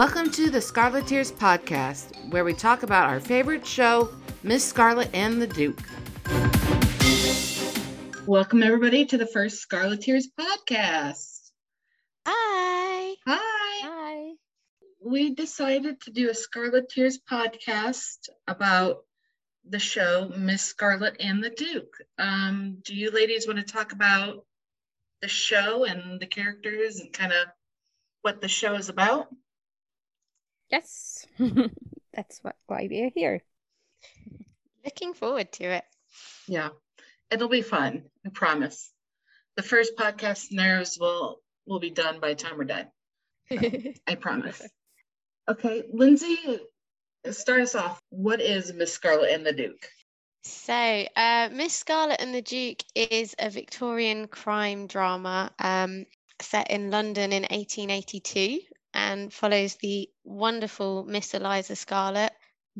Welcome to the Scarleteers podcast, where we talk about our favorite show, Miss Scarlet and the Duke. Welcome, everybody, to the first Scarleteers podcast. Hi. Hi. Hi. We decided to do a Scarleteers podcast about the show Miss Scarlet and the Duke. Um, do you ladies want to talk about the show and the characters and kind of what the show is about? Yes, that's what, why we are here. Looking forward to it. Yeah, it'll be fun. I promise. The first podcast scenarios will will be done by the time we're done. I promise. Okay, Lindsay, start us off. What is Miss Scarlet and the Duke? So, uh, Miss Scarlet and the Duke is a Victorian crime drama um, set in London in 1882 and follows the wonderful Miss Eliza Scarlet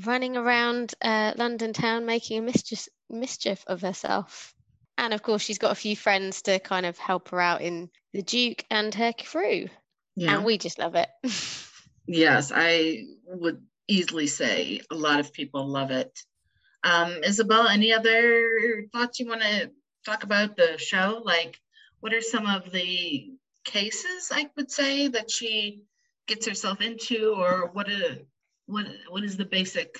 running around uh, London town making a mischief, mischief of herself. And of course, she's got a few friends to kind of help her out in the Duke and her crew. Yeah. And we just love it. Yes, I would easily say a lot of people love it. Um, Isabel, any other thoughts you want to talk about the show? Like, what are some of the cases I would say that she gets herself into, or what a what what is the basic?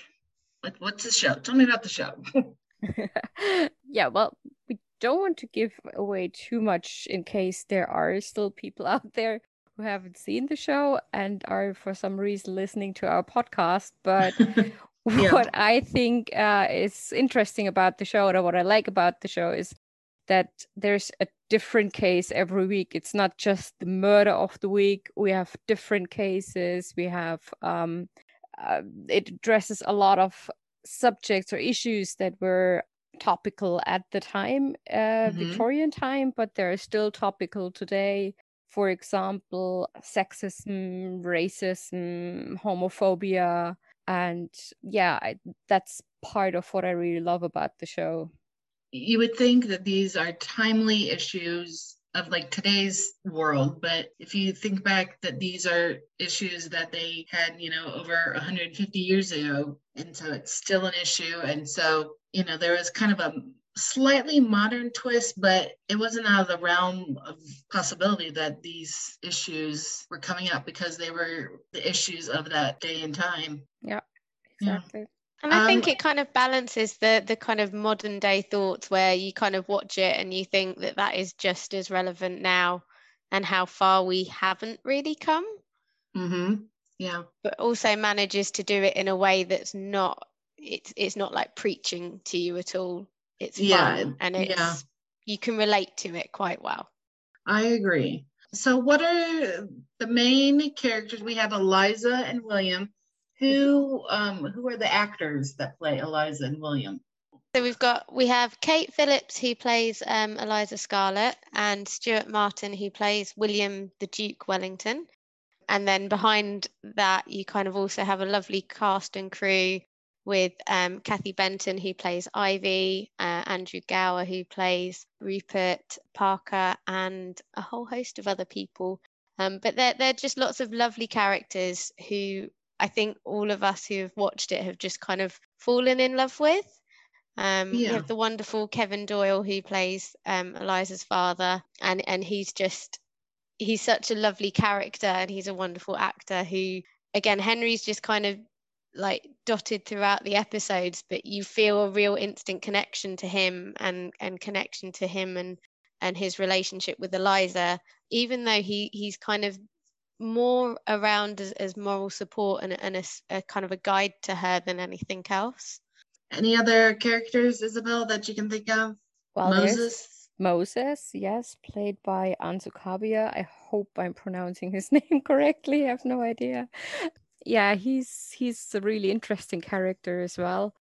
Like, what's the show? Tell me about the show. yeah, well, we don't want to give away too much in case there are still people out there who haven't seen the show and are for some reason listening to our podcast. But Yeah. what I think uh, is interesting about the show, or what I like about the show, is that there's a different case every week. It's not just the murder of the week. We have different cases. We have um, uh, it addresses a lot of subjects or issues that were topical at the time, uh, Mhm. Victorian time, but they're still topical today. For example, sexism, racism, homophobia, and yeah, I, that's part of what I really love about the show. You would think that these are timely issues of like today's world but if you think back that these are issues that they had you know over 150 years ago and so it's still an issue and so you know there was kind of a slightly modern twist but it wasn't out of the realm of possibility that these issues were coming up because they were the issues of that day and time Yeah. Exactly. And I think Um, it kind of balances the the kind of modern day thoughts where you kind of watch it and you think that that is just as relevant now and how far we haven't really come, mm-hmm yeah but also manages to do it in a way that's not it's it's not like preaching to you at all. It's Yeah, fun and it's yeah. you can relate to it quite well. I agree. So, what are the main characters? We have Eliza and William. Who um who are the actors that play Eliza and William? So we've got we have Kate Phillips who plays um, Eliza Scarlet and Stuart Martin who plays William the Duke Wellington. And then behind that you kind of also have a lovely cast and crew with um, Cathy Belton who plays Ivy, uh, Andrew Gower who plays Rupert Parker, and a whole host of other people. Um, but they're they're just lots of lovely characters who I think all of us who have watched it have just kind of fallen in love with. Um, We Yeah. have the wonderful Kevin Doyle who plays um, Eliza's father, and and he's just he's such a lovely character, and he's a wonderful actor. Who again, Henry's just kind of like dotted throughout the episodes, but you feel a real instant connection to him and and connection to him and and his relationship with Eliza, even though he he's kind of more around as, as moral support and, and a, s- a kind of a guide to her than anything else. Any other characters, Isabel, that you can think of? Well, Moses. Moses, yes, played by Ansu Kabia. I hope I'm pronouncing his name correctly. I have no idea. Yeah, he's he's a really interesting character as well.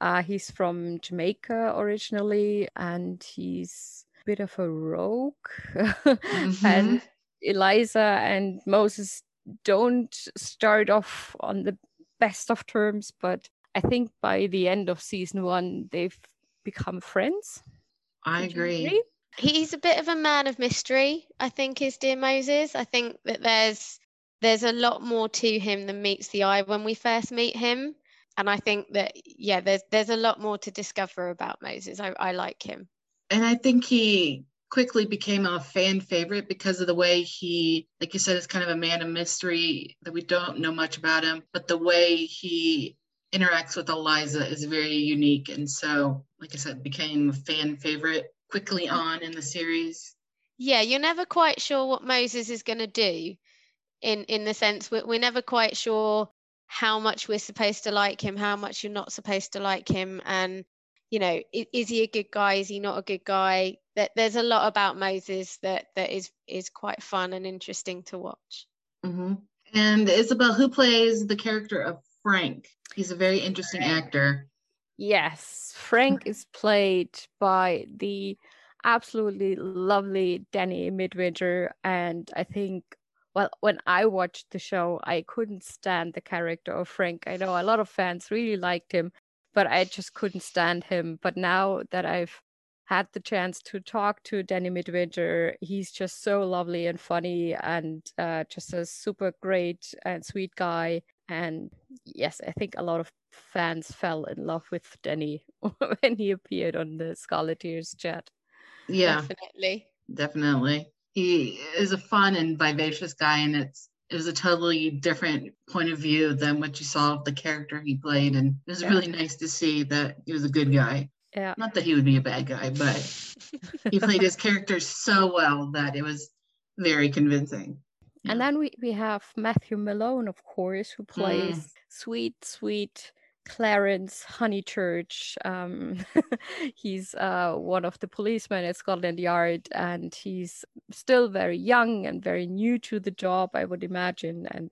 Uh, he's from Jamaica originally, and he's a bit of a rogue. and Eliza and Moses don't start off on the best of terms, but I think by the end of season one, they've become friends. I Would you agree. He's a bit of a man of mystery, I think, is Dear Moses. I think that there's there's a lot more to him than meets the eye when we first meet him. And I think that yeah, there's there's a lot more to discover about Moses. I, I like him. And I think he quickly became a fan favorite because of the way he, like you said, is kind of a man of mystery that we don't know much about him, but the way he interacts with Eliza is very unique. And so, like I said, became a fan favorite quickly mm-hmm. on in the series. Yeah, you're never quite sure what Moses is going to do in in the sense we're, we're never quite sure how much we're supposed to like him, how much you're not supposed to like him, and you know, is, is, he a good guy? Is he not a good guy? That there's a lot about Moses that that is is quite fun and interesting to watch. Mm-hmm. And Isabel, who plays the character of Frank? He's a very interesting actor. Yes, Frank is played by the absolutely lovely Danny Midwinter, and I think well, when I watched the show, I couldn't stand the character of Frank. I know a lot of fans really liked him, but I just couldn't stand him. But now that I've had the chance to talk to Danny Midwinter, he's just so lovely and funny and uh, just a super great and sweet guy. And yes, I think a lot of fans fell in love with Danny when he appeared on the Scarlet Scarleteers chat. Yeah, definitely. Definitely. He is a fun and vivacious guy, and it's it was a totally different point of view than what you saw of the character he played. And it was yeah. really nice to see that he was a good guy. Yeah. Not that he would be a bad guy, but he played his character so well that it was very convincing. Yeah. And then we, we have Matthew Malone, of course, who plays mm. sweet, sweet Clarence Honeychurch. Um, he's uh, one of the policemen at Scotland Yard, and he's still very young and very new to the job, I would imagine, and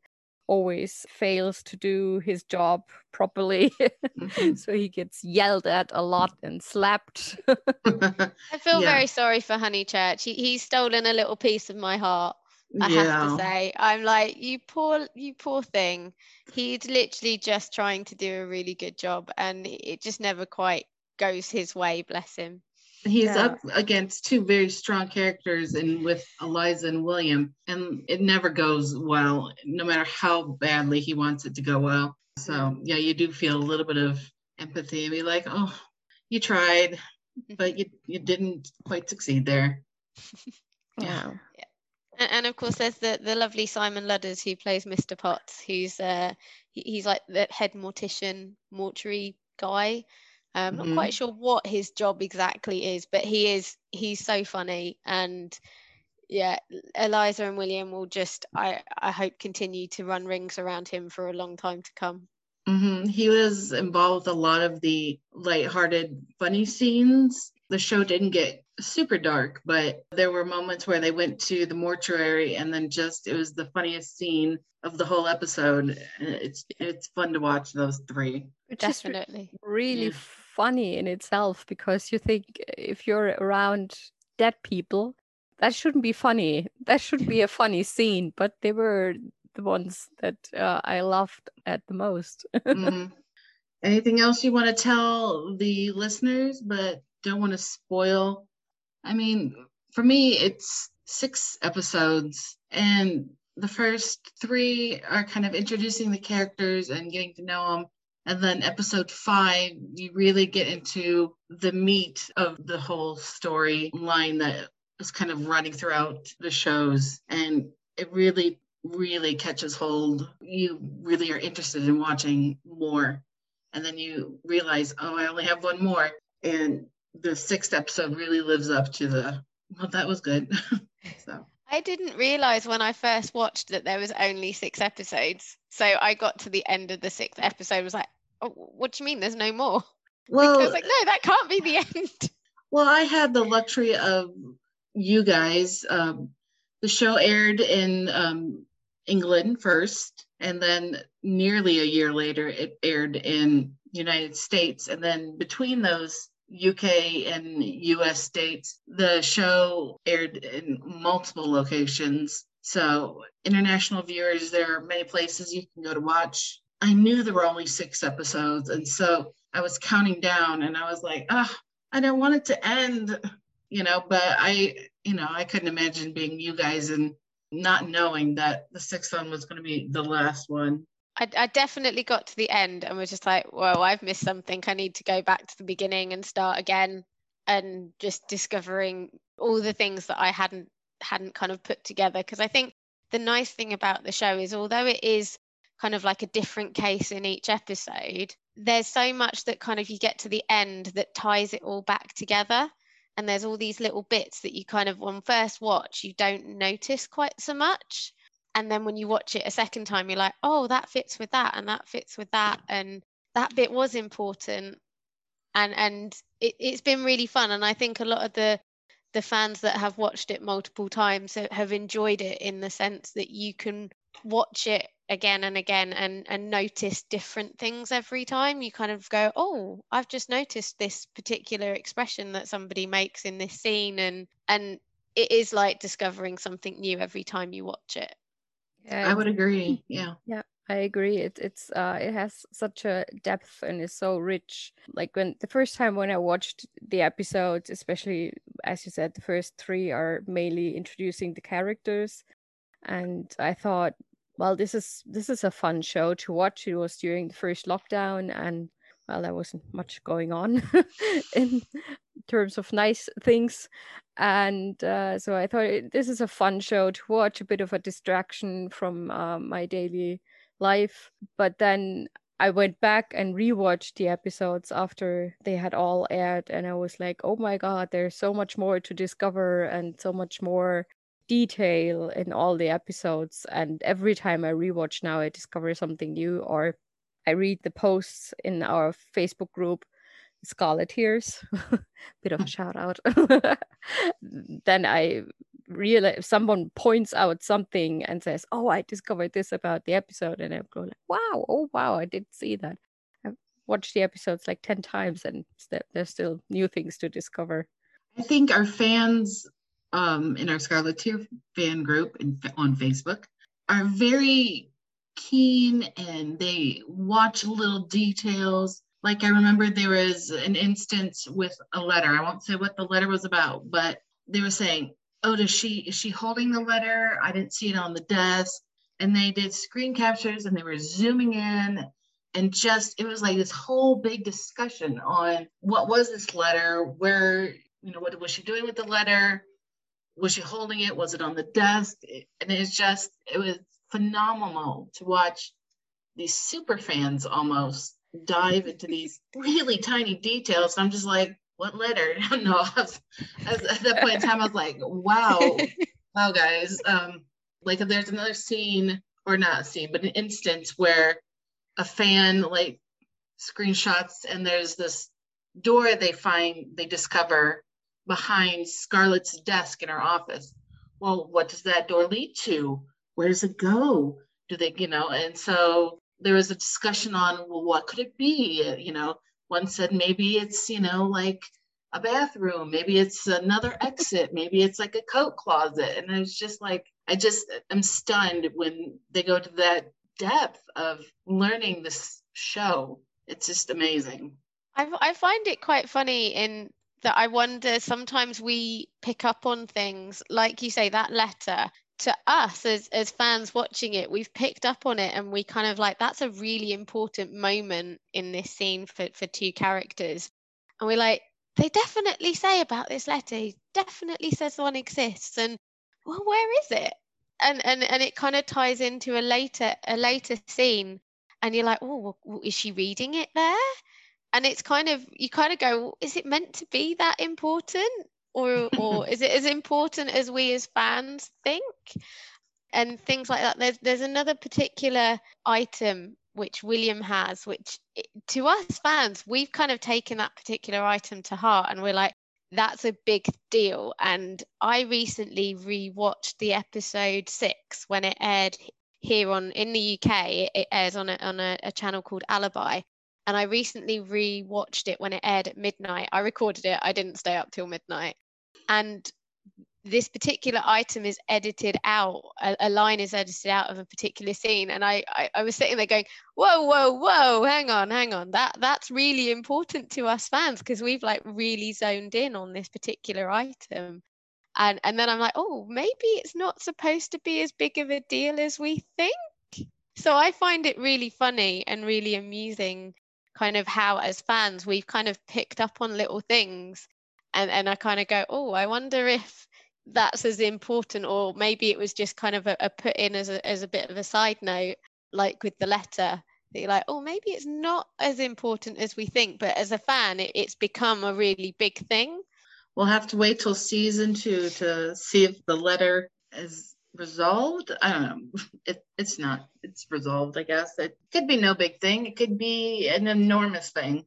always fails to do his job properly. Mm-hmm. so he gets yelled at a lot and slapped. I feel yeah. very sorry for Honeychurch. He, he's stolen a little piece of my heart. I yeah. have to say, I'm like, you poor, you poor thing. He's literally just trying to do a really good job, and it just never quite goes his way. Bless him. He's yeah. up against two very strong characters, and with Eliza and William, and it never goes well, no matter how badly he wants it to go well. So yeah, you do feel a little bit of empathy and be like, oh, you tried, but you you didn't quite succeed there. yeah. yeah and, of course there's the the lovely Simon Ludders who plays Mr. Potts, who's uh he's like the head mortician mortuary guy. Um, mm-hmm. Not quite sure what his job exactly is, but he is he's so funny and yeah, Eliza and William will just I I hope continue to run rings around him for a long time to come. Mm-hmm. He was involved with a lot of the light-hearted, funny scenes. The show didn't get super dark, but there were moments where they went to the mortuary and then just it was the funniest scene of the whole episode. It's it's fun to watch those three. Definitely. really yeah. Funny in itself because you think if you're around dead people, that shouldn't be funny. That should be a funny scene, but they were the ones that uh, I loved at the most. mm-hmm. Anything else you want to tell the listeners, but don't want to spoil? I mean, for me, it's six episodes, and the first three are kind of introducing the characters and getting to know them. And then episode five, you really get into the meat of the whole storyline that is kind of running throughout the shows. And it really really catches hold, you really are interested in watching more. And then you realize, oh, I only have one more. And the sixth episode really lives up to the, well, that was good. so. I didn't realize when I first watched that there was only six episodes. So I got to the end of the sixth episode, was like, oh, what do you mean there's no more? Well, I was like, no, that can't be the end. Well, I had the luxury of you guys. Um, the show aired in um, England first, and then nearly a year later, it aired in United States, and then between those UK and US states, the show aired in multiple locations. So, international viewers, there are many places you can go to watch. I knew there were only six episodes, and so I was counting down, and I was like, ah, oh, I don't want it to end, you know. But I, you know, I couldn't imagine being you guys and not knowing that the sixth one was going to be the last one. I, I, definitely got to the end and was just like, whoa, I've missed something. I need to go back to the beginning and start again and just discovering all the things that I hadn't hadn't kind of put together. Because I think the nice thing about the show is although it is kind of like a different case in each episode, there's so much that kind of you get to the end that ties it all back together. And there's all these little bits that you kind of on first watch you don't notice quite so much and then when you watch it a second time you're like oh that fits with that and that fits with that and that bit was important and and it, it's been really fun and i think a lot of the the fans that have watched it multiple times have enjoyed it in the sense that you can watch it again and again and and notice different things every time. You kind of go oh i've just noticed this particular expression that somebody makes in this scene and and it is like discovering something new every time you watch it yeah, I would agree. Yeah. Yeah. I agree. It, it's uh, it has such a depth and is so rich. Like when the first time when I watched the episodes, especially as you said, the first three are mainly introducing the characters, and I thought, well, this is this is a fun show to watch. It was during the first lockdown, and well, there wasn't much going on in terms of nice things. And uh, so I thought it, this is a fun show to watch, a bit of a distraction from uh, my daily life. But then I went back and rewatched the episodes after they had all aired, and I was like, oh my God, there's so much more to discover and so much more detail in all the episodes. And every time I rewatch now, I discover something new or I read the posts in our Facebook group, Scarleteers, bit of a shout out. then I realize someone points out something and says, "Oh, I discovered this about the episode," and I go like, "Wow, oh wow, I didn't see that." I've watched the episodes like ten times, and there's still new things to discover. I think our fans um, in our Scarleteer fan group in, on Facebook are very keen and they watch little details. Like I remember there was an instance with a letter. I won't say what the letter was about, but they were saying, "Oh, does she is she holding the letter? I didn't see it on the desk." And they did screen captures and they were zooming in and just it was like this whole big discussion on what was this letter, where you know what was she doing with the letter, was she holding it, was it on the desk, and it's just it was phenomenal to watch these super fans almost dive into these really tiny details. I'm just like, what letter? no, I was, at that point in time, I was like, wow, wow, guys. Um, like there's another scene, or not a scene, but an instance where a fan like screenshots and there's this door they find, they discover behind Scarlet's desk in her office. Well, what does that door lead to? Where does it go? Do they, you know, and so there was a discussion on, well, what could it be? You know, one said maybe it's, you know, like a bathroom, maybe it's another exit, maybe it's like a coat closet. And it's just like, I just am stunned when they go to that depth of learning this show. It's just amazing. I, I find it quite funny in that I wonder sometimes we pick up on things, like you say, that letter to us as as fans watching it we've picked up on it and we kind of like that's a really important moment in this scene for for two characters. And we're like they definitely say about this letter he definitely says the one exists and well where is it? And and and it kind of ties into a later a later scene and you're like oh is she reading it there? And it's kind of you kind of go is it meant to be that important or or is it as important as we as fans think and things like that there's there's another particular item which William has which to us fans we've kind of taken that particular item to heart and we're like that's a big deal and I recently rewatched the episode 6 when it aired here on in the UK it airs on a, on a, a channel called Alibi and I recently re-watched it when it aired at midnight. I recorded it. I didn't stay up till midnight. And this particular item is edited out. A, a line is edited out of a particular scene, and I, I, I was sitting there going, "Whoa, whoa, whoa! Hang on, hang on. That that's really important to us fans because we've like really zoned in on this particular item." And and then I'm like, oh, maybe it's not supposed to be as big of a deal as we think. So I find it really funny and really amusing kind of how as fans we've kind of picked up on little things and and I kind of go, oh, I wonder if that's as important or maybe it was just kind of a, a put in as a, as a bit of a side note like with the letter that you're like, oh, maybe it's not as important as we think, but as a fan, it, it's become a really big thing. We'll have to wait till season two to see if the letter is resolved. I don't know. It, it's not. It's resolved, I guess. It could be no big thing. It could be an enormous thing.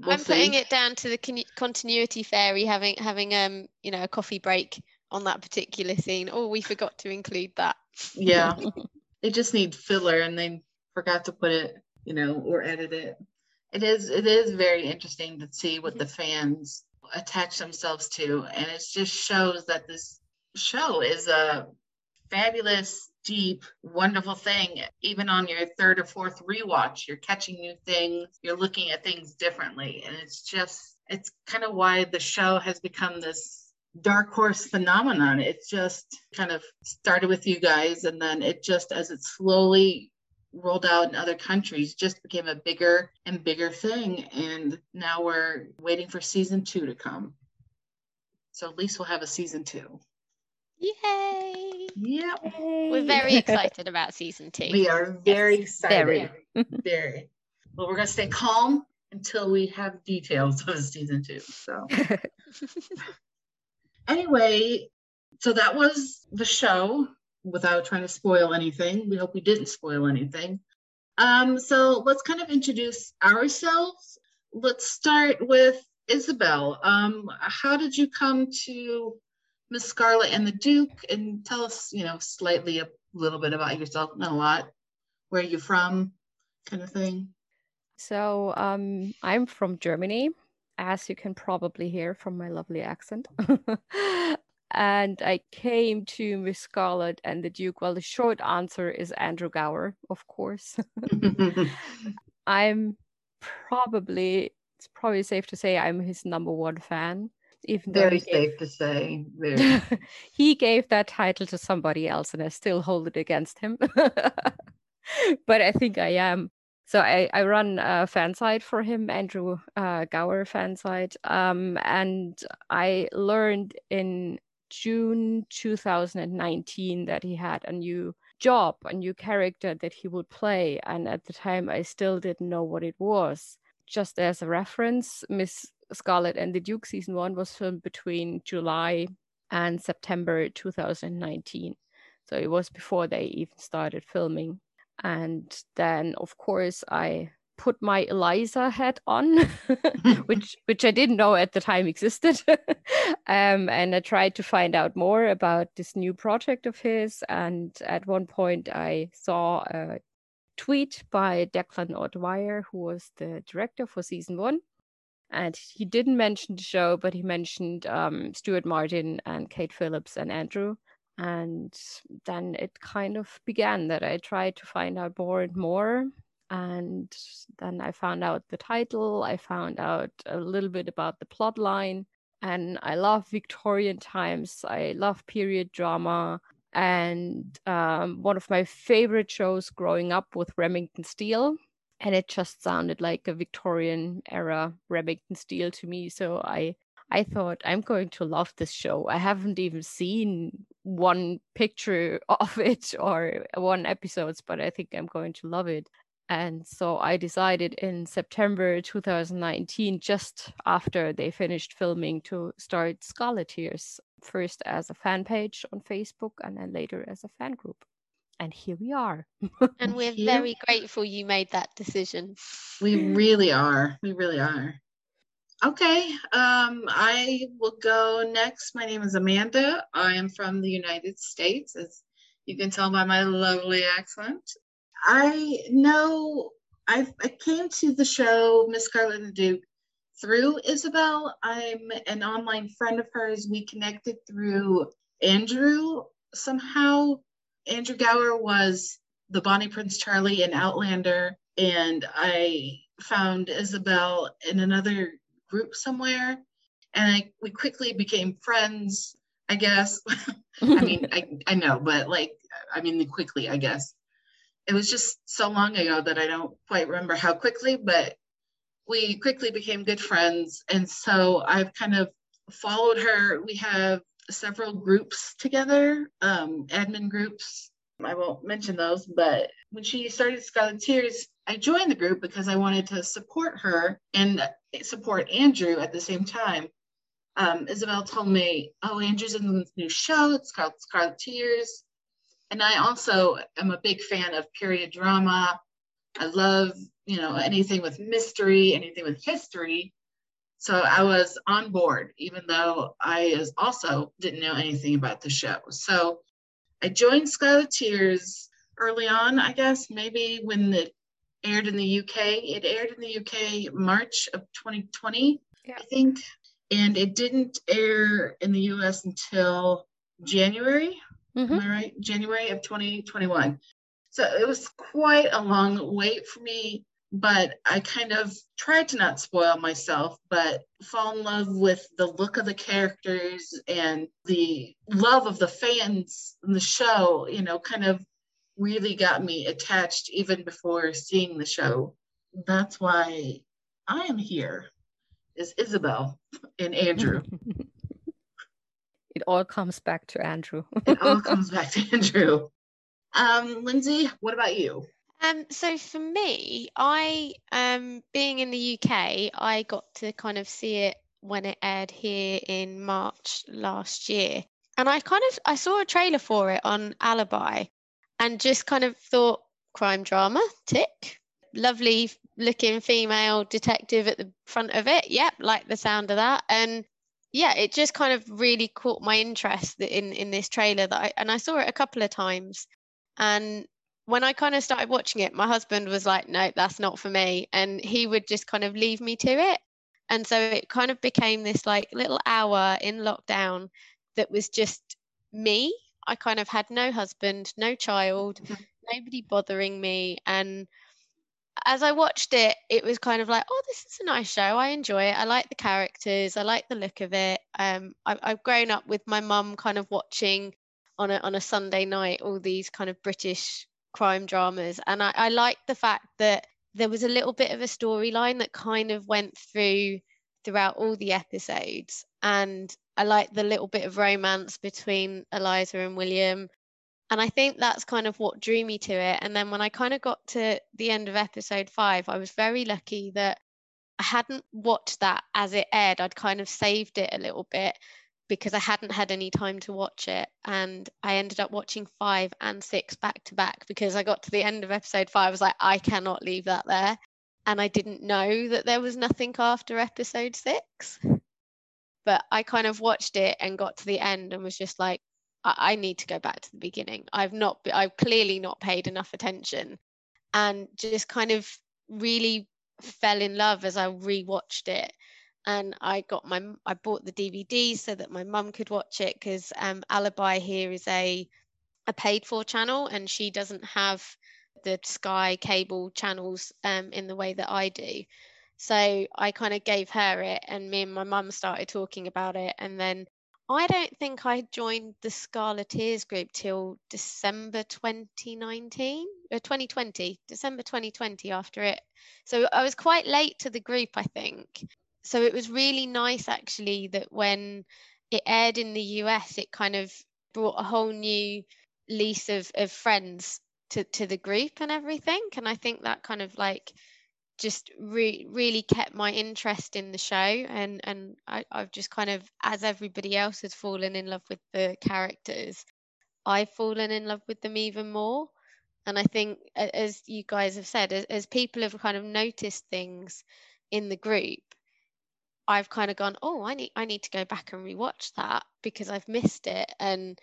We'll I'm see. putting it down to the con- continuity fairy having having um you know a coffee break on that particular scene. Oh, we forgot to include that. Yeah, they just need filler, and they forgot to put it, you know, or edit it. It is it is very interesting to see what the fans attach themselves to, and it just shows that this show is a fabulous, deep, wonderful thing. Even on your third or fourth rewatch, you're catching new things, you're looking at things differently, and it's just it's kind of why the show has become this dark horse phenomenon. It just kind of started with you guys, and then it just as it slowly rolled out in other countries just became a bigger and bigger thing. And now we're waiting for season two to come. So at least we'll have a season two. Yay! Yep. Yay. We're very excited about season two. We are very yes. excited. Very. very. Well, we're going to stay calm until we have details of season two. So, anyway, so that was the show without trying to spoil anything. We hope we didn't spoil anything. Um, so let's kind of introduce ourselves. Let's start with Isabel. Um, how did you come to Miss Scarlet and the Duke? And tell us, you know, slightly a little bit about yourself, not a lot, where you're from, kind of thing. So um, I'm from Germany, as you can probably hear from my lovely accent. and I came to Miss Scarlet and the Duke. Well, the short answer is Andrew Gower, of course. I'm probably it's probably safe to say I'm his number one fan. Even very safe gave, to say. He gave that title to somebody else, and I still hold it against him. but I think I am. So I, I run a fan site for him, Andrew uh, Gower fan site, um, and I learned in June 2019 that he had a new job, a new character that he would play. And at the time, I still didn't know what it was. Just as a reference, Miss Scarlet and the Duke season one was filmed between July and September 2019. So it was before they even started filming. And then, of course, I put my Eliza hat on, which which I didn't know at the time existed. um, and I tried to find out more about this new project of his. And at one point, I saw a tweet by Declan O'Dwyer, who was the director for season one. And he didn't mention the show, but he mentioned um, Stuart Martin and Kate Phillips and Andrew. And then it kind of began that I tried to find out more and more. And then I found out the title, I found out a little bit about the plot line, and I love Victorian times, I love period drama. And um, one of my favorite shows growing up was Remington Steele, and it just sounded like a Victorian era Remington Steele to me. So I I thought I'm going to love this show. I haven't even seen one picture of it or one episodes, but I think I'm going to love it. And so I decided in September 2019, just after they finished filming, to start Scarleteers, first as a fan page on Facebook and then later as a fan group. And here we are. and we're very grateful you made that decision. We really are. We really are. Okay, um, I will go next. My name is Amanda. I am from the United States, as you can tell by my lovely accent. I know i I came to the show Miss Scarlet and Duke through Isabel. I'm an online friend of hers. We connected through Andrew somehow. Andrew Gower was the Bonnie Prince Charlie in Outlander, and I found Isabel in another group somewhere, and I, we quickly became friends. I guess. I mean, I, I know, but like, I mean, quickly, I guess. It was just so long ago that I don't quite remember how quickly, but we quickly became good friends. And so I've kind of followed her. We have several groups together, um, admin groups. I won't mention those, but when she started Scarleteers, I joined the group because I wanted to support her and support Andrew at the same time. Um, Isabel told me, "Oh, Andrew's in this new show. It's called Scarleteers," and I also am a big fan of period drama. I love, you know, anything with mystery, anything with history. So I was on board, even though I also didn't know anything about the show. So I joined Scarleteers early on, I guess, maybe when it aired in the UK. It aired in the UK March of 2020, yeah. I think. And it didn't air in the US until January. Mm-hmm. Am I right? January of 2021. So it was quite a long wait for me but I kind of tried to not spoil myself, but fall in love with the look of the characters and the love of the fans in the show, you know, kind of really got me attached even before seeing the show. That's why I am here is Isabel and Andrew. it all comes back to Andrew. it all comes back to Andrew. Um, Lindsay, what about you? Um, so for me, I um being in the UK, I got to kind of see it when it aired here in March last year. And I kind of I saw a trailer for it on Alibi and just kind of thought crime drama, tick. Lovely looking female detective at the front of it. Yep, like the sound of that. And yeah, it just kind of really caught my interest in in this trailer that I and I saw it a couple of times. And when I kind of started watching it, my husband was like, no, that's not for me. And he would just kind of leave me to it. And so it kind of became this like little hour in lockdown that was just me. I kind of had no husband, no child, mm-hmm. nobody bothering me. And as I watched it, it was kind of like, oh, this is a nice show. I enjoy it. I like the characters. I like the look of it. Um, I, I've grown up with my mum kind of watching on a on a Sunday night all these kind of British crime dramas. And I, I like the fact that there was a little bit of a storyline that kind of went through throughout all the episodes. And I like the little bit of romance between Eliza and William. And I think that's kind of what drew me to it. And then when I kind of got to the end of episode five, I was very lucky that I hadn't watched that as it aired. I'd kind of saved it a little bit because I hadn't had any time to watch it. And I ended up watching five and six back to back because I got to the end of episode five. I was like, I cannot leave that there. And I didn't know that there was nothing after episode six. But I kind of watched it and got to the end and was just like, I, I need to go back to the beginning. I've not, I've clearly not paid enough attention. And just kind of really fell in love as I rewatched it and I got my I bought the DVD so that my mum could watch it because um, Alibi here is a a paid for channel and she doesn't have the Sky cable channels um, in the way that I do. So I kind of gave her it, and me and my mum started talking about it, and then I don't think I joined the Scarleteers group till December 2019 or 2020, December 2020 after it. So I was quite late to the group, I think so it was really nice actually that when it aired in the US, it kind of brought a whole new lease of, of friends to, to the group and everything. And I think that kind of like just re- really kept my interest in the show and and I, I've just kind of as everybody else has fallen in love with the characters I've fallen in love with them even more and I think as you guys have said as, as people have kind of noticed things in the group I've kind of gone, oh, I need I need to go back and rewatch that because I've missed it. And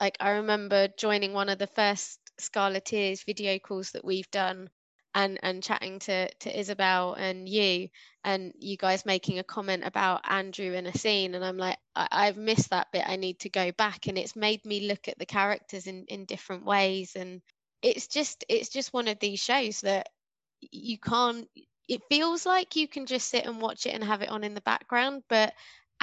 like I remember joining one of the first Scarleteers video calls that we've done and and chatting to to Isabel and you and you guys making a comment about Andrew in a scene and I'm like I, have missed that bit. I need to go back. And it's made me look at the characters in in different ways. And it's just it's just one of these shows that you can't it feels like you can just sit and watch it and have it on in the background but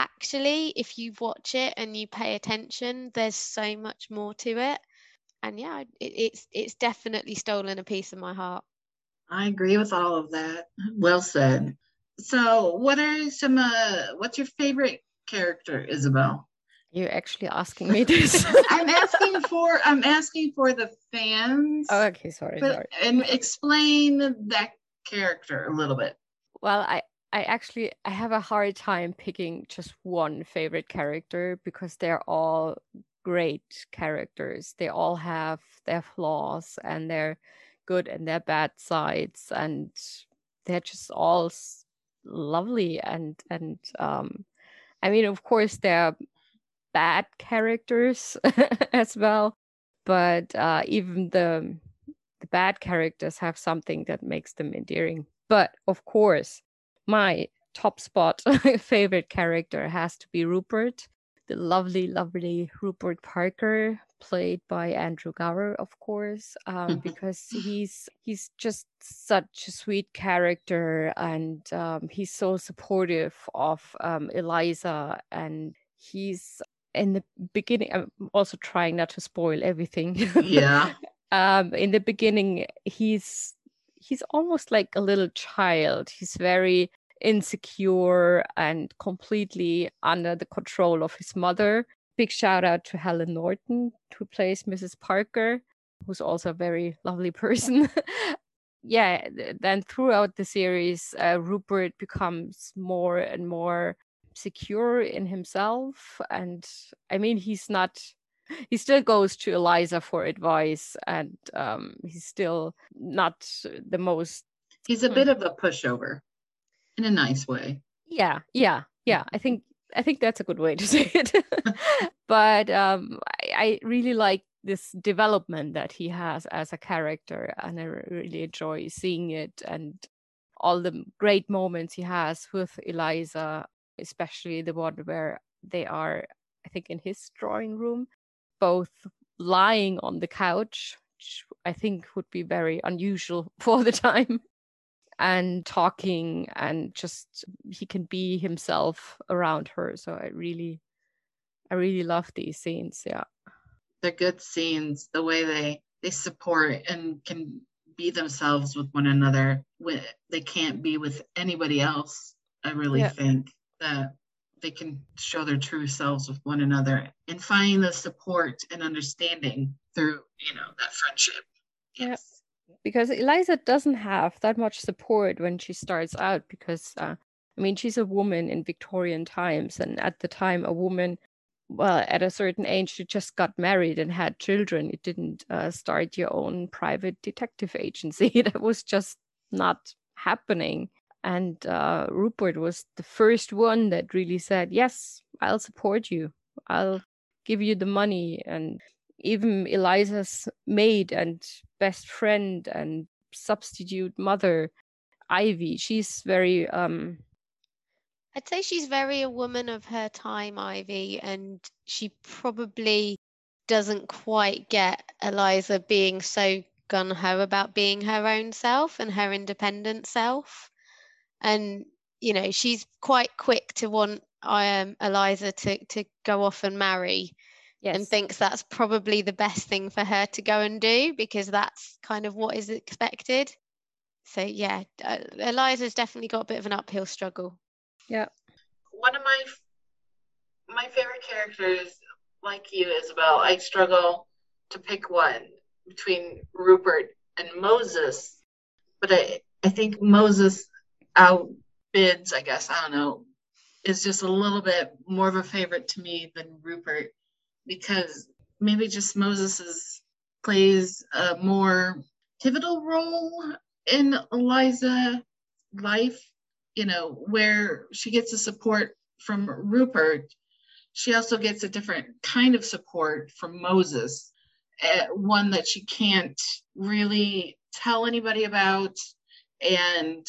actually, if you watch it and you pay attention, there's so much more to it. And yeah, it, it's it's definitely stolen a piece of my heart. I agree with all of that. Well said. So, what are some? Uh, what's your favorite character, Isabel? You're actually asking me this. I'm asking for. I'm asking for the fans. Oh, okay, sorry, but, sorry. And explain that character a little bit. Well, I I actually I have a hard time picking just one favorite character because they're all great characters. They all have their flaws and their good and their bad sides and they're just all lovely and and um I mean of course they're bad characters as well but uh even the the bad characters have something that makes them endearing but of course my top spot favorite character has to be Rupert, the lovely, lovely Rupert Parker, played by Andrew Gower, of course, um, because he's he's just such a sweet character, and um, he's so supportive of um, Eliza, and he's in the beginning. I'm also trying not to spoil everything. Yeah. Um, in the beginning, he's he's almost like a little child. He's very insecure and completely under the control of his mother. Big shout out to Helen Norton, who plays Mrs. Parker, who's also a very lovely person. yeah, then throughout the series, uh, Rupert becomes more and more secure in himself. And I mean, he's not he still goes to Eliza for advice, and um, he's still not the most. He's a bit of a pushover, in a nice way. Yeah, yeah, yeah. I think I think that's a good way to say it. but um, I, I really like this development that he has as a character, and I really enjoy seeing it and all the great moments he has with Eliza, especially the one where they are, I think, in his drawing room both lying on the couch, which I think would be very unusual for the time, and talking, and just he can be himself around her. So I really, I really love these scenes. Yeah, they're good scenes. The way they they support and can be themselves with one another. When they can't be with anybody else. I really yeah. think that they can show their true selves with one another and find the support and understanding through you know that friendship. Yes. Yeah. because eliza doesn't have that much support when she starts out because uh, i mean she's a woman in victorian times and at the time a woman well at a certain age you just got married and had children. You didn't uh, start your own private detective agency. That was just not happening and uh, Rupert was the first one that really said, Yes, I'll support you. I'll give you the money. And even Eliza's maid and best friend and substitute mother, Ivy, she's very. um I'd say she's very a woman of her time, Ivy, and she probably doesn't quite get Eliza being so gun ho about being her own self and her independent self and you know she's quite quick to want I um, Eliza to to go off and marry yes. and thinks that's probably the best thing for her to go and do because that's kind of what is expected. So yeah uh, Eliza's definitely got a bit of an uphill struggle. Yeah. One of my my favorite characters like you Isabel I struggle to pick one between Rupert and Moses. But I I think Moses outbids, I guess, I don't know, is just a little bit more of a favorite to me than Rupert because maybe just Moses plays a more pivotal role in Eliza life, you know, where she gets the support from Rupert. She also gets a different kind of support from Moses, uh, one that she can't really tell anybody about and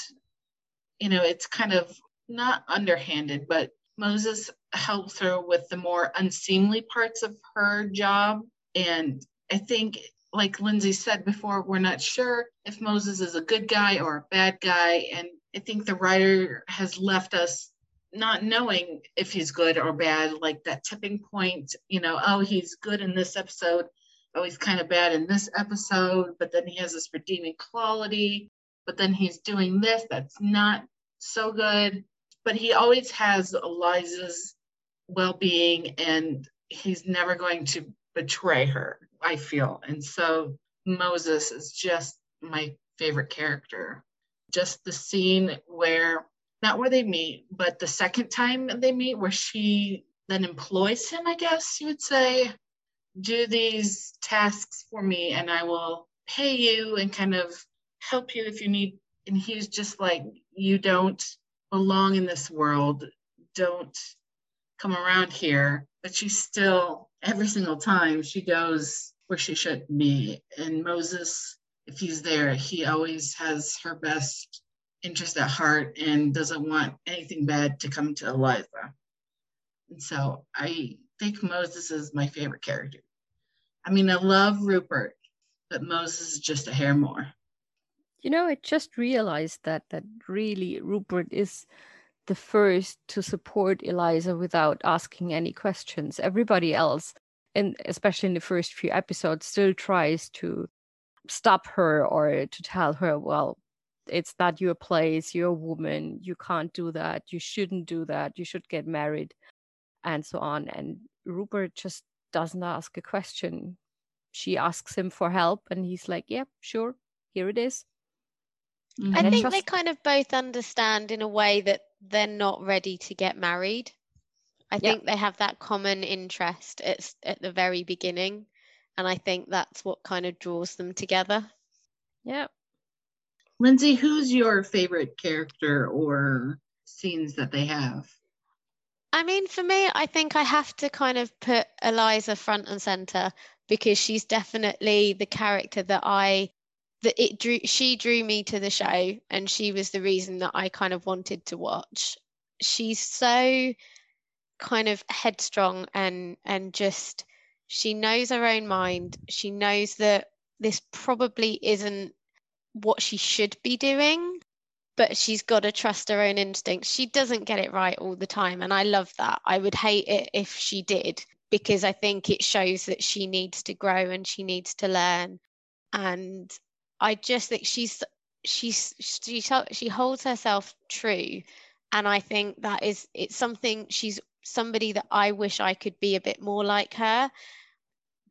you know, it's kind of not underhanded, but Moses helps her with the more unseemly parts of her job. And I think, like Lindsay said before, we're not sure if Moses is a good guy or a bad guy. And I think the writer has left us not knowing if he's good or bad, like that tipping point, you know, oh, he's good in this episode, oh, he's kind of bad in this episode, but then he has this redeeming quality, but then he's doing this that's not so good. But he always has Eliza's well being and he's never going to betray her, I feel. And so Moses is just my favorite character. Just the scene where, not where they meet, but the second time they meet, where she then employs him, I guess you would say, do these tasks for me and I will pay you and kind of help you if you need. And he's just like, you don't belong in this world. Don't come around here. But she still, every single time, she goes where she should be. And Moses, if he's there, he always has her best interest at heart and doesn't want anything bad to come to Eliza. And so I think Moses is my favorite character. I mean, I love Rupert, but Moses is just a hair more. You know, I just realized that that really Rupert is the first to support Eliza without asking any questions. Everybody else, and especially in the first few episodes, still tries to stop her or to tell her, well, it's not your place, you're a woman, you can't do that, you shouldn't do that, you should get married, and so on. And Rupert just doesn't ask a question. She asks him for help, and he's like, Yep, yeah, sure, here it is. Mm-hmm. I think just... they kind of both understand in a way that they're not ready to get married. I think they have that common interest at, at the very beginning. And I think that's what kind of draws them together. Yeah. Lindsay, who's your favorite character or scenes that they have? I mean, for me, I think I have to kind of put Eliza front and center because she's definitely the character that I that it drew she drew me to the show and she was the reason that I kind of wanted to watch. She's so kind of headstrong and and just she knows her own mind. She knows that this probably isn't what she should be doing, but she's got to trust her own instincts. She doesn't get it right all the time. And I love that. I would hate it if she did, because I think it shows that she needs to grow and she needs to learn. And I just think she's she's she she holds herself true, and I think that is it's something she's somebody that I wish I could be a bit more like her.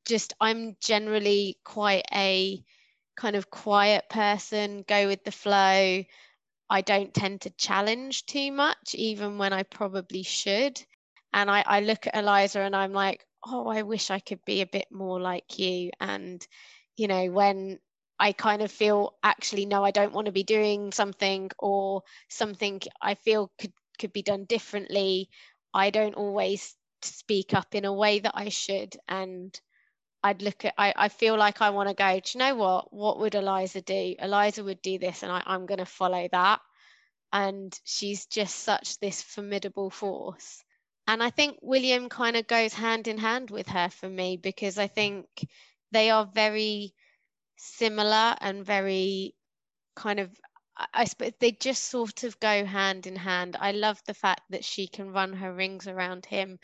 Just I'm generally quite a kind of quiet person, go with the flow. I don't tend to challenge too much, even when I probably should. And I, I look at Eliza and I'm like, oh, I wish I could be a bit more like you. And, you know, when I kind of feel actually no, I don't want to be doing something or something I feel could could be done differently. I don't always speak up in a way that I should. And I'd look at I, I feel like I want to go, do you know what? What would Eliza do? Eliza would do this and I, I'm gonna follow that. And she's just such this formidable force. And I think William kind of goes hand in hand with her for me because I think they are very similar and very kind of I suppose they just sort of go hand in hand. I love the fact that she can run her rings around him,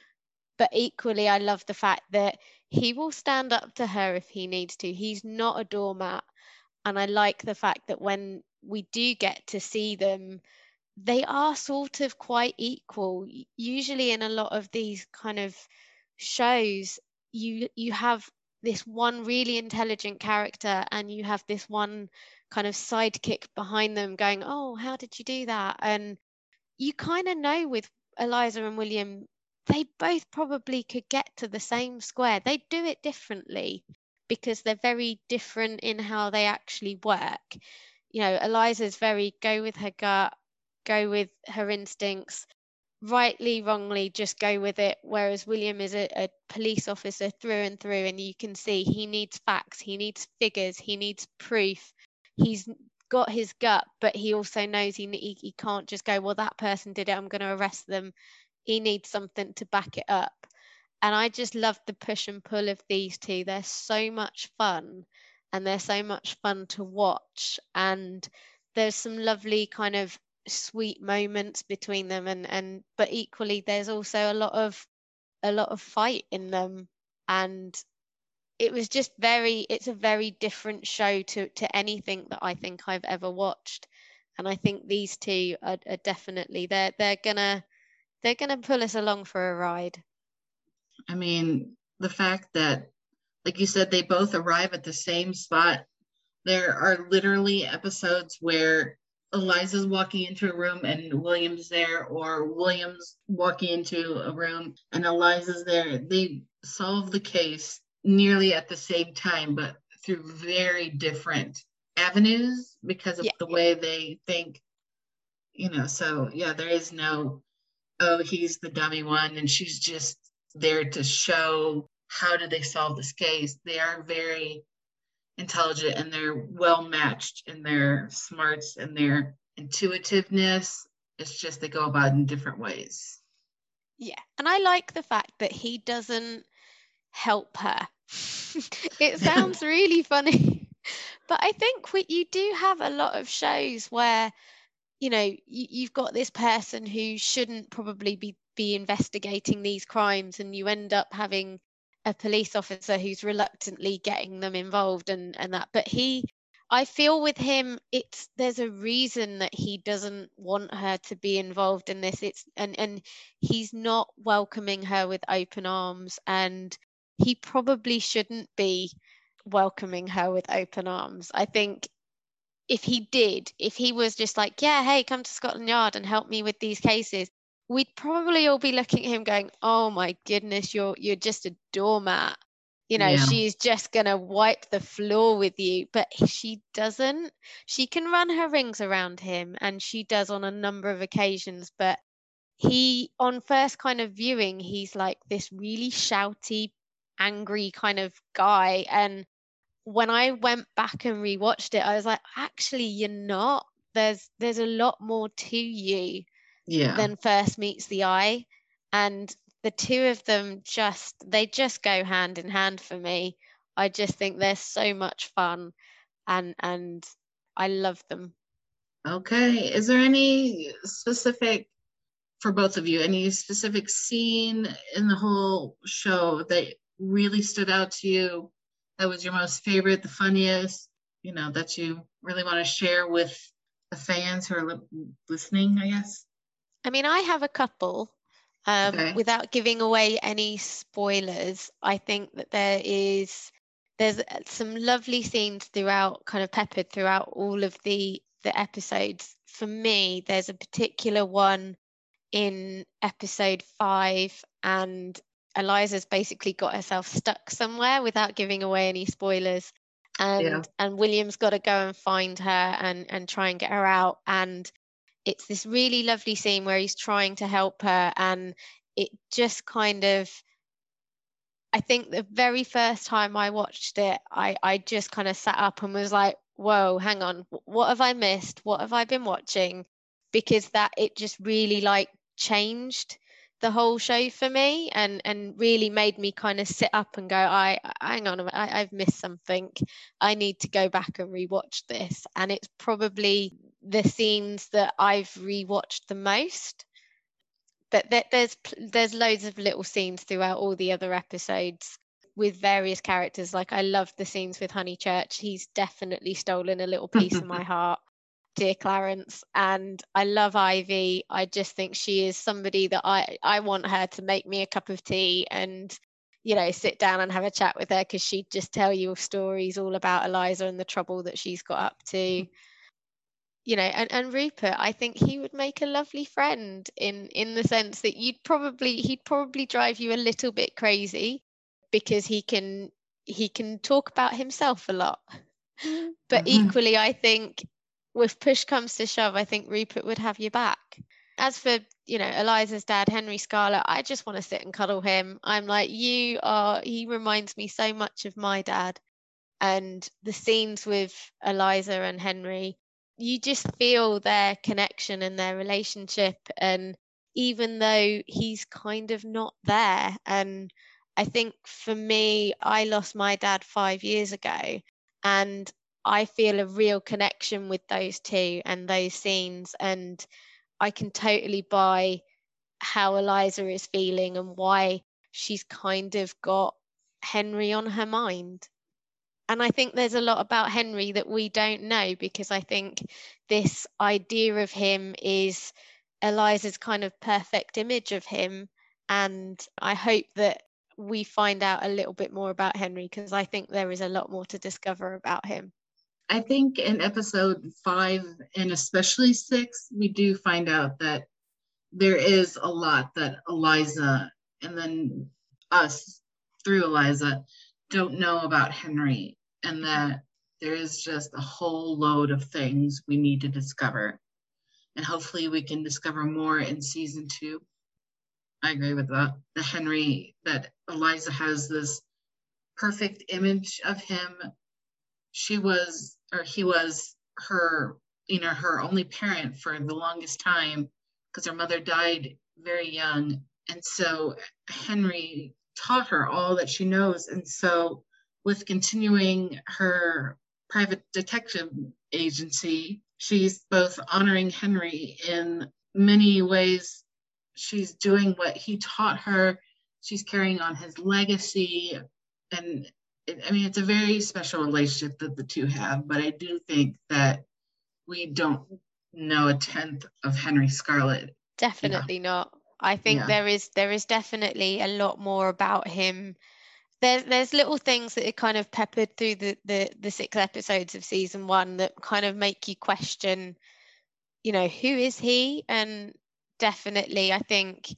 but equally, I love the fact that he will stand up to her if he needs to. He's not a doormat. And I like the fact that when we do get to see them, they are sort of quite equal. Usually, in a lot of these kind of shows, you you have this one really intelligent character and you have this one kind of sidekick behind them going oh how did you do that? And you kind of know with eliza and william they both probably could get to the same square. They do it differently because they're very different in how they actually work. You know eliza's very go with her gut go with her instincts rightly, wrongly, just go with it. Whereas William is a, a, police officer through and through, and you can see he needs facts, he needs figures, he needs proof. He's got his gut, but he also knows he, he, he can't just go, well, that person did it, I'm going to arrest them. He needs something to back it up. And I just love the push and pull of these two. They're so much fun and they're so much fun to watch. And there's some lovely kind of sweet moments between them and and but equally there's also a lot of a lot of fight in them and it was just very it's a very different show to to anything that I think I've ever watched and I think these two are, are definitely they're they're gonna they're gonna pull us along for a ride. I mean, the fact that, like you said, they both arrive at the same spot. There are literally episodes where Eliza's walking into a room and William's there, or William's walking into a room and Eliza's there. They solve the case nearly at the same time, but through very different avenues because of yeah. the way they think. You know, so yeah, there is no, oh, he's the dummy one, and she's just there to show how do they solve this case. They are very intelligent and they're well matched in their smarts and their intuitiveness. It's just they go about in different ways. Yeah. And I like the fact that he doesn't help her. it sounds really funny. But I think we, you do have a lot of shows where, you know, you, you've got this person who shouldn't probably be be investigating these crimes and you end up having a police officer who's reluctantly getting them involved and and that but he I feel with him it's there's a reason that he doesn't want her to be involved in this. It's and and he's not welcoming her with open arms and he probably shouldn't be welcoming her with open arms. I think if he did if he was just like yeah hey come to Scotland Yard and help me with these cases we'd probably all be looking at him going, "Oh my goodness, you're you're just a doormat." You know, yeah. she's just going to wipe the floor with you, but she doesn't. She can run her rings around him and she does on a number of occasions, but he on first kind of viewing, he's like this really shouty, angry kind of guy and when I went back and rewatched it, I was like, actually, you're not. There's there's a lot more to you yeah. than first meets the eye. And the two of them just they just go hand in hand for me. I just think they're so much fun and and i love them. Okay. Is there any specific for both of you any specific scene in the whole show that really stood out to you that was your most favorite the funniest you know that you really want to share with the fans who are li- listening i guess I mean, I have a couple. Um, okay. Without giving away any spoilers, I think that there is there's uh, some lovely scenes throughout, kind of peppered throughout all of the the episodes. For me, there's a particular one in episode five, and Eliza's basically got herself stuck somewhere without giving away any spoilers. And yeah. and William's got to go and find her and and try and get her out. And it's this really lovely scene where he's trying to help her and it just kind of I think the very first time I watched it, I, I just kind of sat up and was like, whoa, hang on, what have I missed? What have I been watching? Because that it just really like changed the whole show for me and and really made me kind of sit up and go i hang on I, i've missed something i need to go back and rewatch this and it's probably the scenes that i've rewatched the most but there's there's loads of little scenes throughout all the other episodes with various characters like i love the scenes with honeychurch he's definitely stolen a little piece of my heart dear Clarence, and I love Ivy. I just think she is somebody that I I want her to make me a cup of tea and you know sit down and have a chat with her because she'd just tell you stories all about Eliza and the trouble that she's got up to. You know, and, and Rupert, I think he would make a lovely friend in in the sense that you'd probably he'd probably drive you a little bit crazy because he can he can talk about himself a lot. But mm-hmm. equally, I think if push comes to shove, I think Rupert would have you back. As for, you know, Eliza's dad, Henry Scarlet, I just want to sit and cuddle him. I'm like, you are, he reminds me so much of my dad. And the scenes with Eliza and Henry, you just feel their connection and their relationship. And even though he's kind of not there, and I think for me, I lost my dad five years ago. And I feel a real connection with those two and those scenes. And I can totally buy how Eliza is feeling and why she's kind of got Henry on her mind. And I think there's a lot about Henry that we don't know because I think this idea of him is Eliza's kind of perfect image of him. And I hope that we find out a little bit more about Henry because I think there is a lot more to discover about him. I think in episode five and especially six, we do find out that there is a lot that Eliza and then us through Eliza don't know about Henry, and that there is just a whole load of things we need to discover. And hopefully, we can discover more in season two. I agree with that. The Henry, that Eliza has this perfect image of him. She was, or he was her, you know, her only parent for the longest time because her mother died very young. And so Henry taught her all that she knows. And so, with continuing her private detective agency, she's both honoring Henry in many ways. She's doing what he taught her, she's carrying on his legacy. And it, I mean, it's a very special relationship that the two have, but I do think that we don't know a tenth of Henry Scarlet. Definitely not. I think yeah. there is there is definitely a lot more about him. There's there's little things that are kind of peppered through the, the the six episodes of season one that kind of make you question, you know, who is he? And definitely I think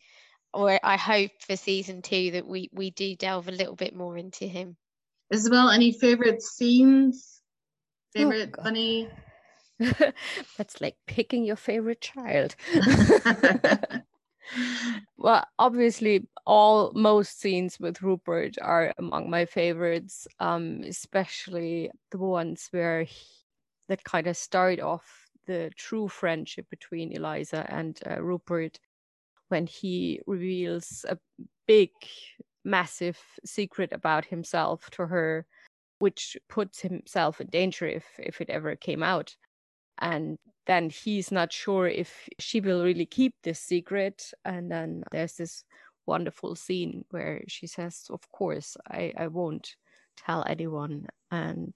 or I hope for season two that we we do delve a little bit more into him. Isabel, any favorite scenes? Oh, favorite oh, funny? That's like picking your favorite child. well, obviously, all most scenes with Rupert are among my favorites, um, especially the ones where he, that kind of start off the true friendship between Eliza and uh, Rupert when he reveals a big, massive secret about himself to her, which puts himself in danger if if it ever came out. And then he's not sure if she will really keep this secret. And then there's this wonderful scene where she says of course i i won't tell anyone. And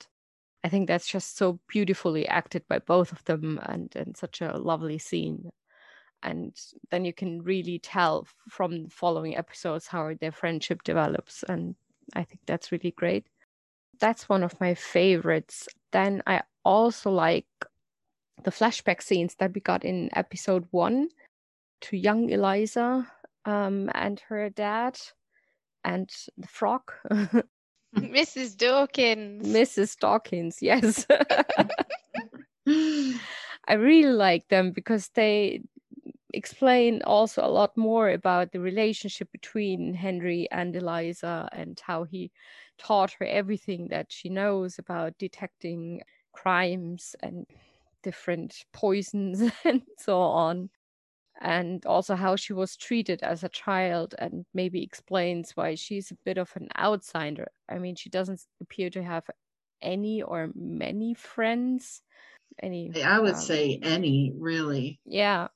i think that's just so beautifully acted by both of them and and such a lovely scene. And then you can really tell from the following episodes how their friendship develops and i think that's really great. That's one of my favorites. Then i also like the flashback scenes that we got in episode one to young Eliza um, and her dad and the frog. Mrs. Dawkins. Mrs. Dawkins, yes. I really like them because they explain also a lot more about the relationship between Henry and Eliza and how he taught her everything that she knows about detecting crimes and different poisons and so on. And also how she was treated as a child and maybe explains why she's a bit of an outsider. I mean she doesn't appear to have any or many friends. Any i would um, say any really. Yeah.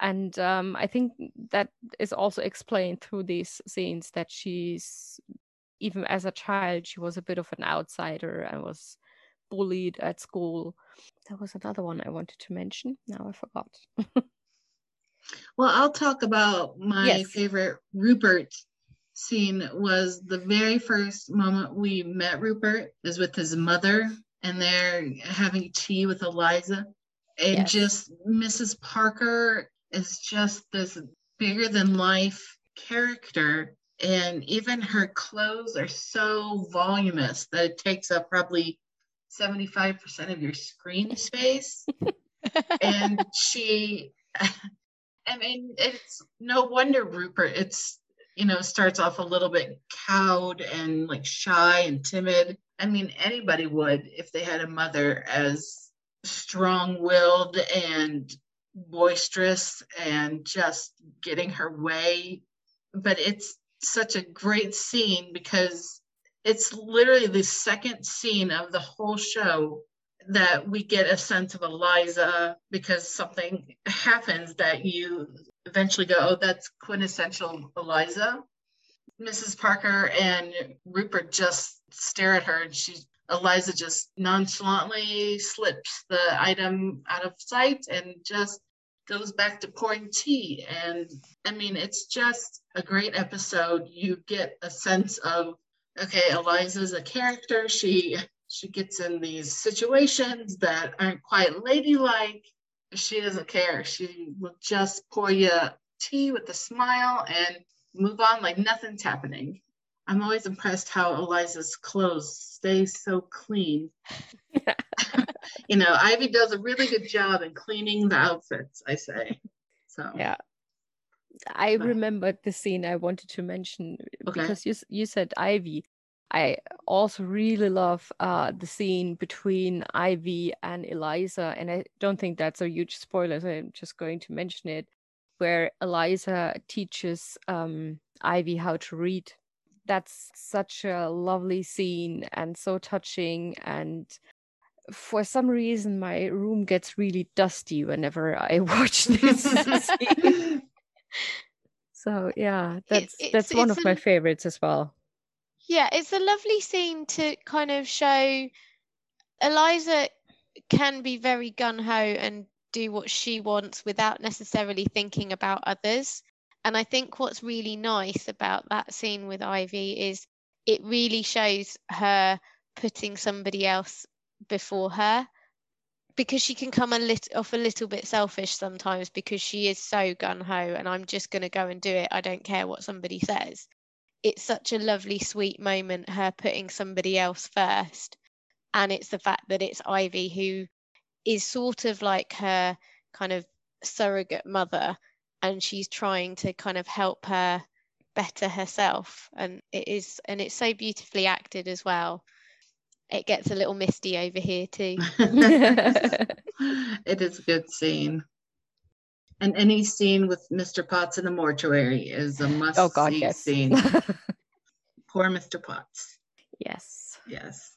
And um, i think that is also explained through these scenes that she's even as a child she was a bit of an outsider and was bullied at school. There was another one I wanted to mention. Now I forgot. well, I'll talk about my yes. favorite Rupert scene was the very first moment we met Rupert is with his mother and they're having tea with Eliza. And yes. just Mrs. Parker is just this bigger than life character. And even her clothes are so voluminous that it takes up probably 75% of your screen space. and she, I mean, it's no wonder Rupert, it's, you know, starts off a little bit cowed and like shy and timid. I mean, anybody would if they had a mother as strong willed and boisterous and just getting her way. But it's such a great scene because it's literally the second scene of the whole show that we get a sense of Eliza because something happens that you eventually go, oh, that's quintessential Eliza. Mrs. Parker and Rupert just stare at her and she Eliza just nonchalantly slips the item out of sight and just goes back to pouring tea. And I mean, it's just a great episode. You get a sense of, okay, Eliza's a character. She she gets in these situations that aren't quite ladylike. She doesn't care. She will just pour you tea with a smile and move on like nothing's happening. I'm always impressed how Eliza's clothes stay so clean. you know, Ivy does a really good job in cleaning the outfits, I say. So yeah. I remembered the scene I wanted to mention okay. because you you said Ivy. I also really love uh, the scene between Ivy and Eliza, and I don't think that's a huge spoiler, so I'm just going to mention it, where Eliza teaches um, Ivy how to read that's such a lovely scene and so touching and for some reason my room gets really dusty whenever i watch this scene so yeah that's it's, that's one of my favorites as well. Yeah it's a lovely scene to kind of show eliza can be very gun ho and do what she wants without necessarily thinking about others. And I think what's really nice about that scene with Ivy is it really shows her putting somebody else before her because she can come a little off a little bit selfish sometimes because she is so gun ho and I'm just going to go and do it. I don't care what somebody says. It's such a lovely, sweet moment, her putting somebody else first. And it's the fact that it's Ivy who is sort of like her kind of surrogate mother and she's trying to kind of help her better herself and it is and it's so beautifully acted as well it gets a little misty over here too. It is a good scene. And any scene with mr potts in the mortuary is a must oh god yes. scene. Poor mr potts. Yes. Yes.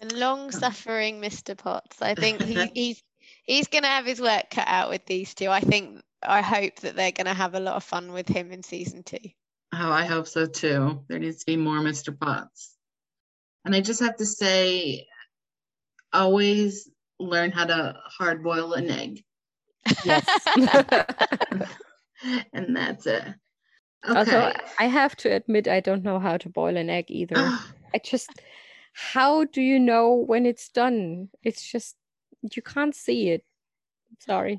The long suffering mr potts. I think he, he's he's gonna have his work cut out with these two. I think I hope that they're going to have a lot of fun with him in season two. Oh, I hope so too. There needs to be more Mr. Potts. And I just have to say, always learn how to hard boil an egg. Yes. and that's it. Okay. Also, I have to admit, I don't know how to boil an egg either. Ah. I just, how do you know when it's done? It's just, you can't see it. Sorry.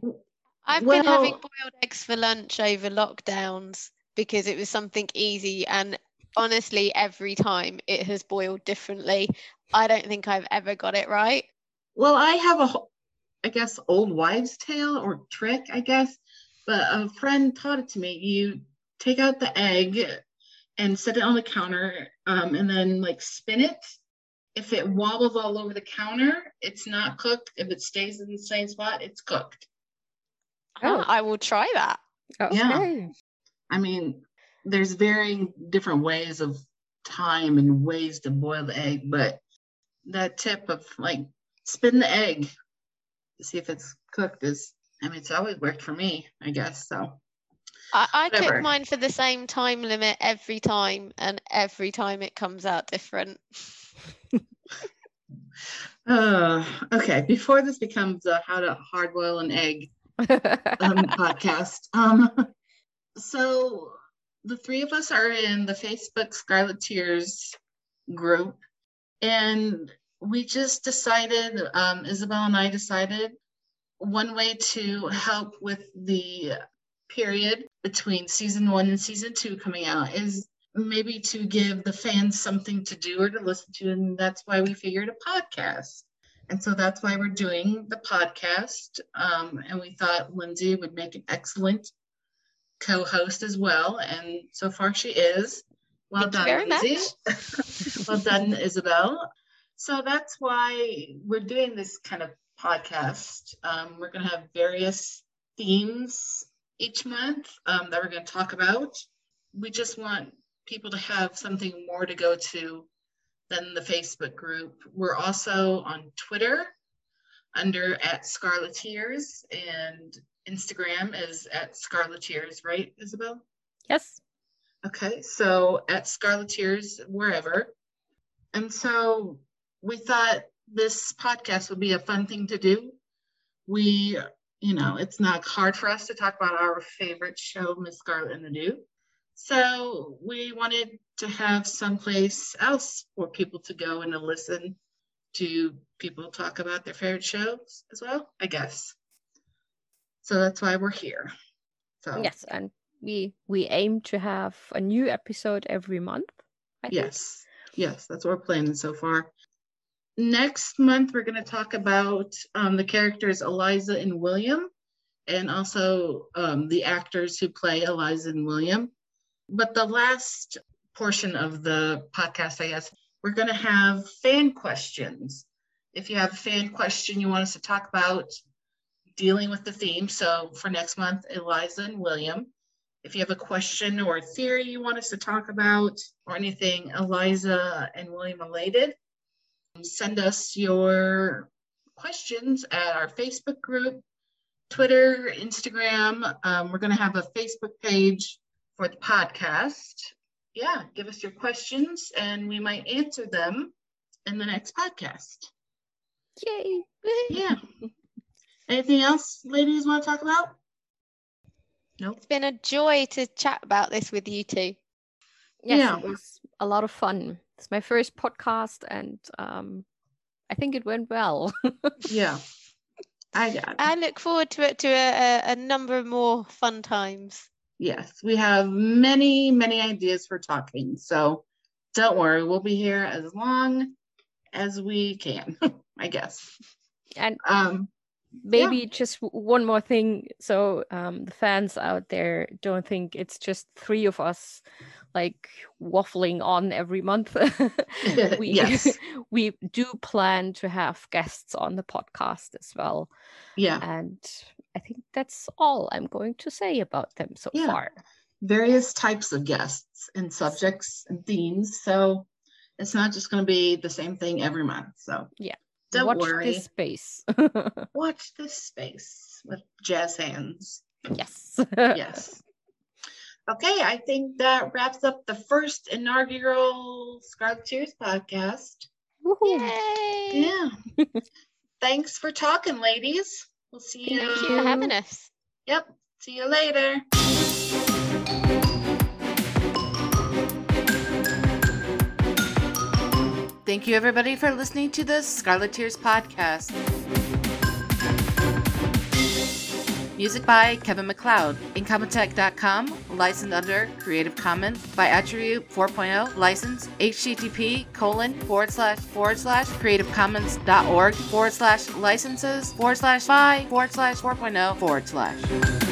I've well, been having boiled eggs for lunch over lockdowns because it was something easy and honestly every time it has boiled differently. I don't think I've ever got it right. Well, I have a I guess old wives tale or trick, I guess, but a friend taught it to me. You take out the egg and set it on the counter um, and then like spin it. If it wobbles all over the counter, it's not cooked. If it stays in the same spot, it's cooked. Oh, I will try that. Okay. Yeah. I mean, there's varying different ways of time and ways to boil the egg, but that tip of like spin the egg to see if it's cooked is, I mean, it's always worked for me, I guess. So I, I cook mine for the same time limit every time, and every time it comes out different. uh, okay, before this becomes a how to hard boil an egg, um, podcast. Um, so the three of us are in the Facebook Scarleteers group, and we just decided, um, Isabel and I decided, one way to help with the period between season one and season two coming out is maybe to give the fans something to do or to listen to, and that's why we figured a podcast. And so that's why we're doing the podcast. Um, and we thought Lindsay would make an excellent co host as well. And so far she is. Well Thank done, Lindsay. well done, Isabel. So that's why we're doing this kind of podcast. Um, we're going to have various themes each month um, that we're going to talk about. We just want people to have something more to go to than the Facebook group. We're also on Twitter. under at Scarleteers and Instagram is at Scarleteers, right, Isabel? Yes. Okay, so at Scarleteers, wherever. And so we thought this podcast would be a fun thing to do. We, you know, it's not hard for us to talk about our favorite show, Miss Scarlet and the Duke. So we wanted to have someplace else for people to go and to listen to people talk about their favorite shows as well, I guess. So that's why we're here. So Yes, and we we aim to have a new episode every month. I think. yes, yes, that's what we're planning so far. Next month we're going to talk about um, the characters Eliza and William, and also um, the actors who play Eliza and William. But the last portion of the podcast, I guess, we're going to have fan questions. If you have a fan question you want us to talk about dealing with the theme, so for next month, Eliza and William. If you have a question or a theory you want us to talk about, or anything Eliza and William related, send us your questions at our Facebook group, Twitter, Instagram. Um, we're going to have a Facebook page for the podcast. Yeah, give us your questions and we might answer them in the next podcast. Yay! Yeah. Anything else, ladies, want to talk about? Nope. It's been a joy to chat about this with you two. Yes, Yeah. it was a lot of fun. It's my first podcast, and um, I think it went well. Yeah. I got it. I look forward to it to a, a, a number of more fun times. Yes, we have many, many ideas for talking. So don't worry, we'll be here as long as we can, I guess. and Um, maybe just one more thing, so um, the fans out there don't think it's just three of us, like waffling on every month. we Yes. we do plan to have guests on the podcast as well, yeah, and I think that's all I'm going to say about them so Yeah. far. various types of guests and subjects and themes. So it's not just going to be the same thing every month. So Yeah. Don't Watch worry. this space. Watch this space with jazz hands. yes. Yes. Okay, I think that wraps up the first inaugural Scarleteers podcast. Woohoo. Yay! Yeah. Thanks for talking, ladies. We'll see you. Thank you for having us. Yep. See you later. Thank you, everybody, for listening to the Scarleteers podcast. Music by Kevin MacLeod. Incompetech.com, licensed under Creative Commons by Attribute 4.0, license http colon forward slash forward slash creativecommons.org forward slash licenses forward slash by forward slash 4.0 forward slash.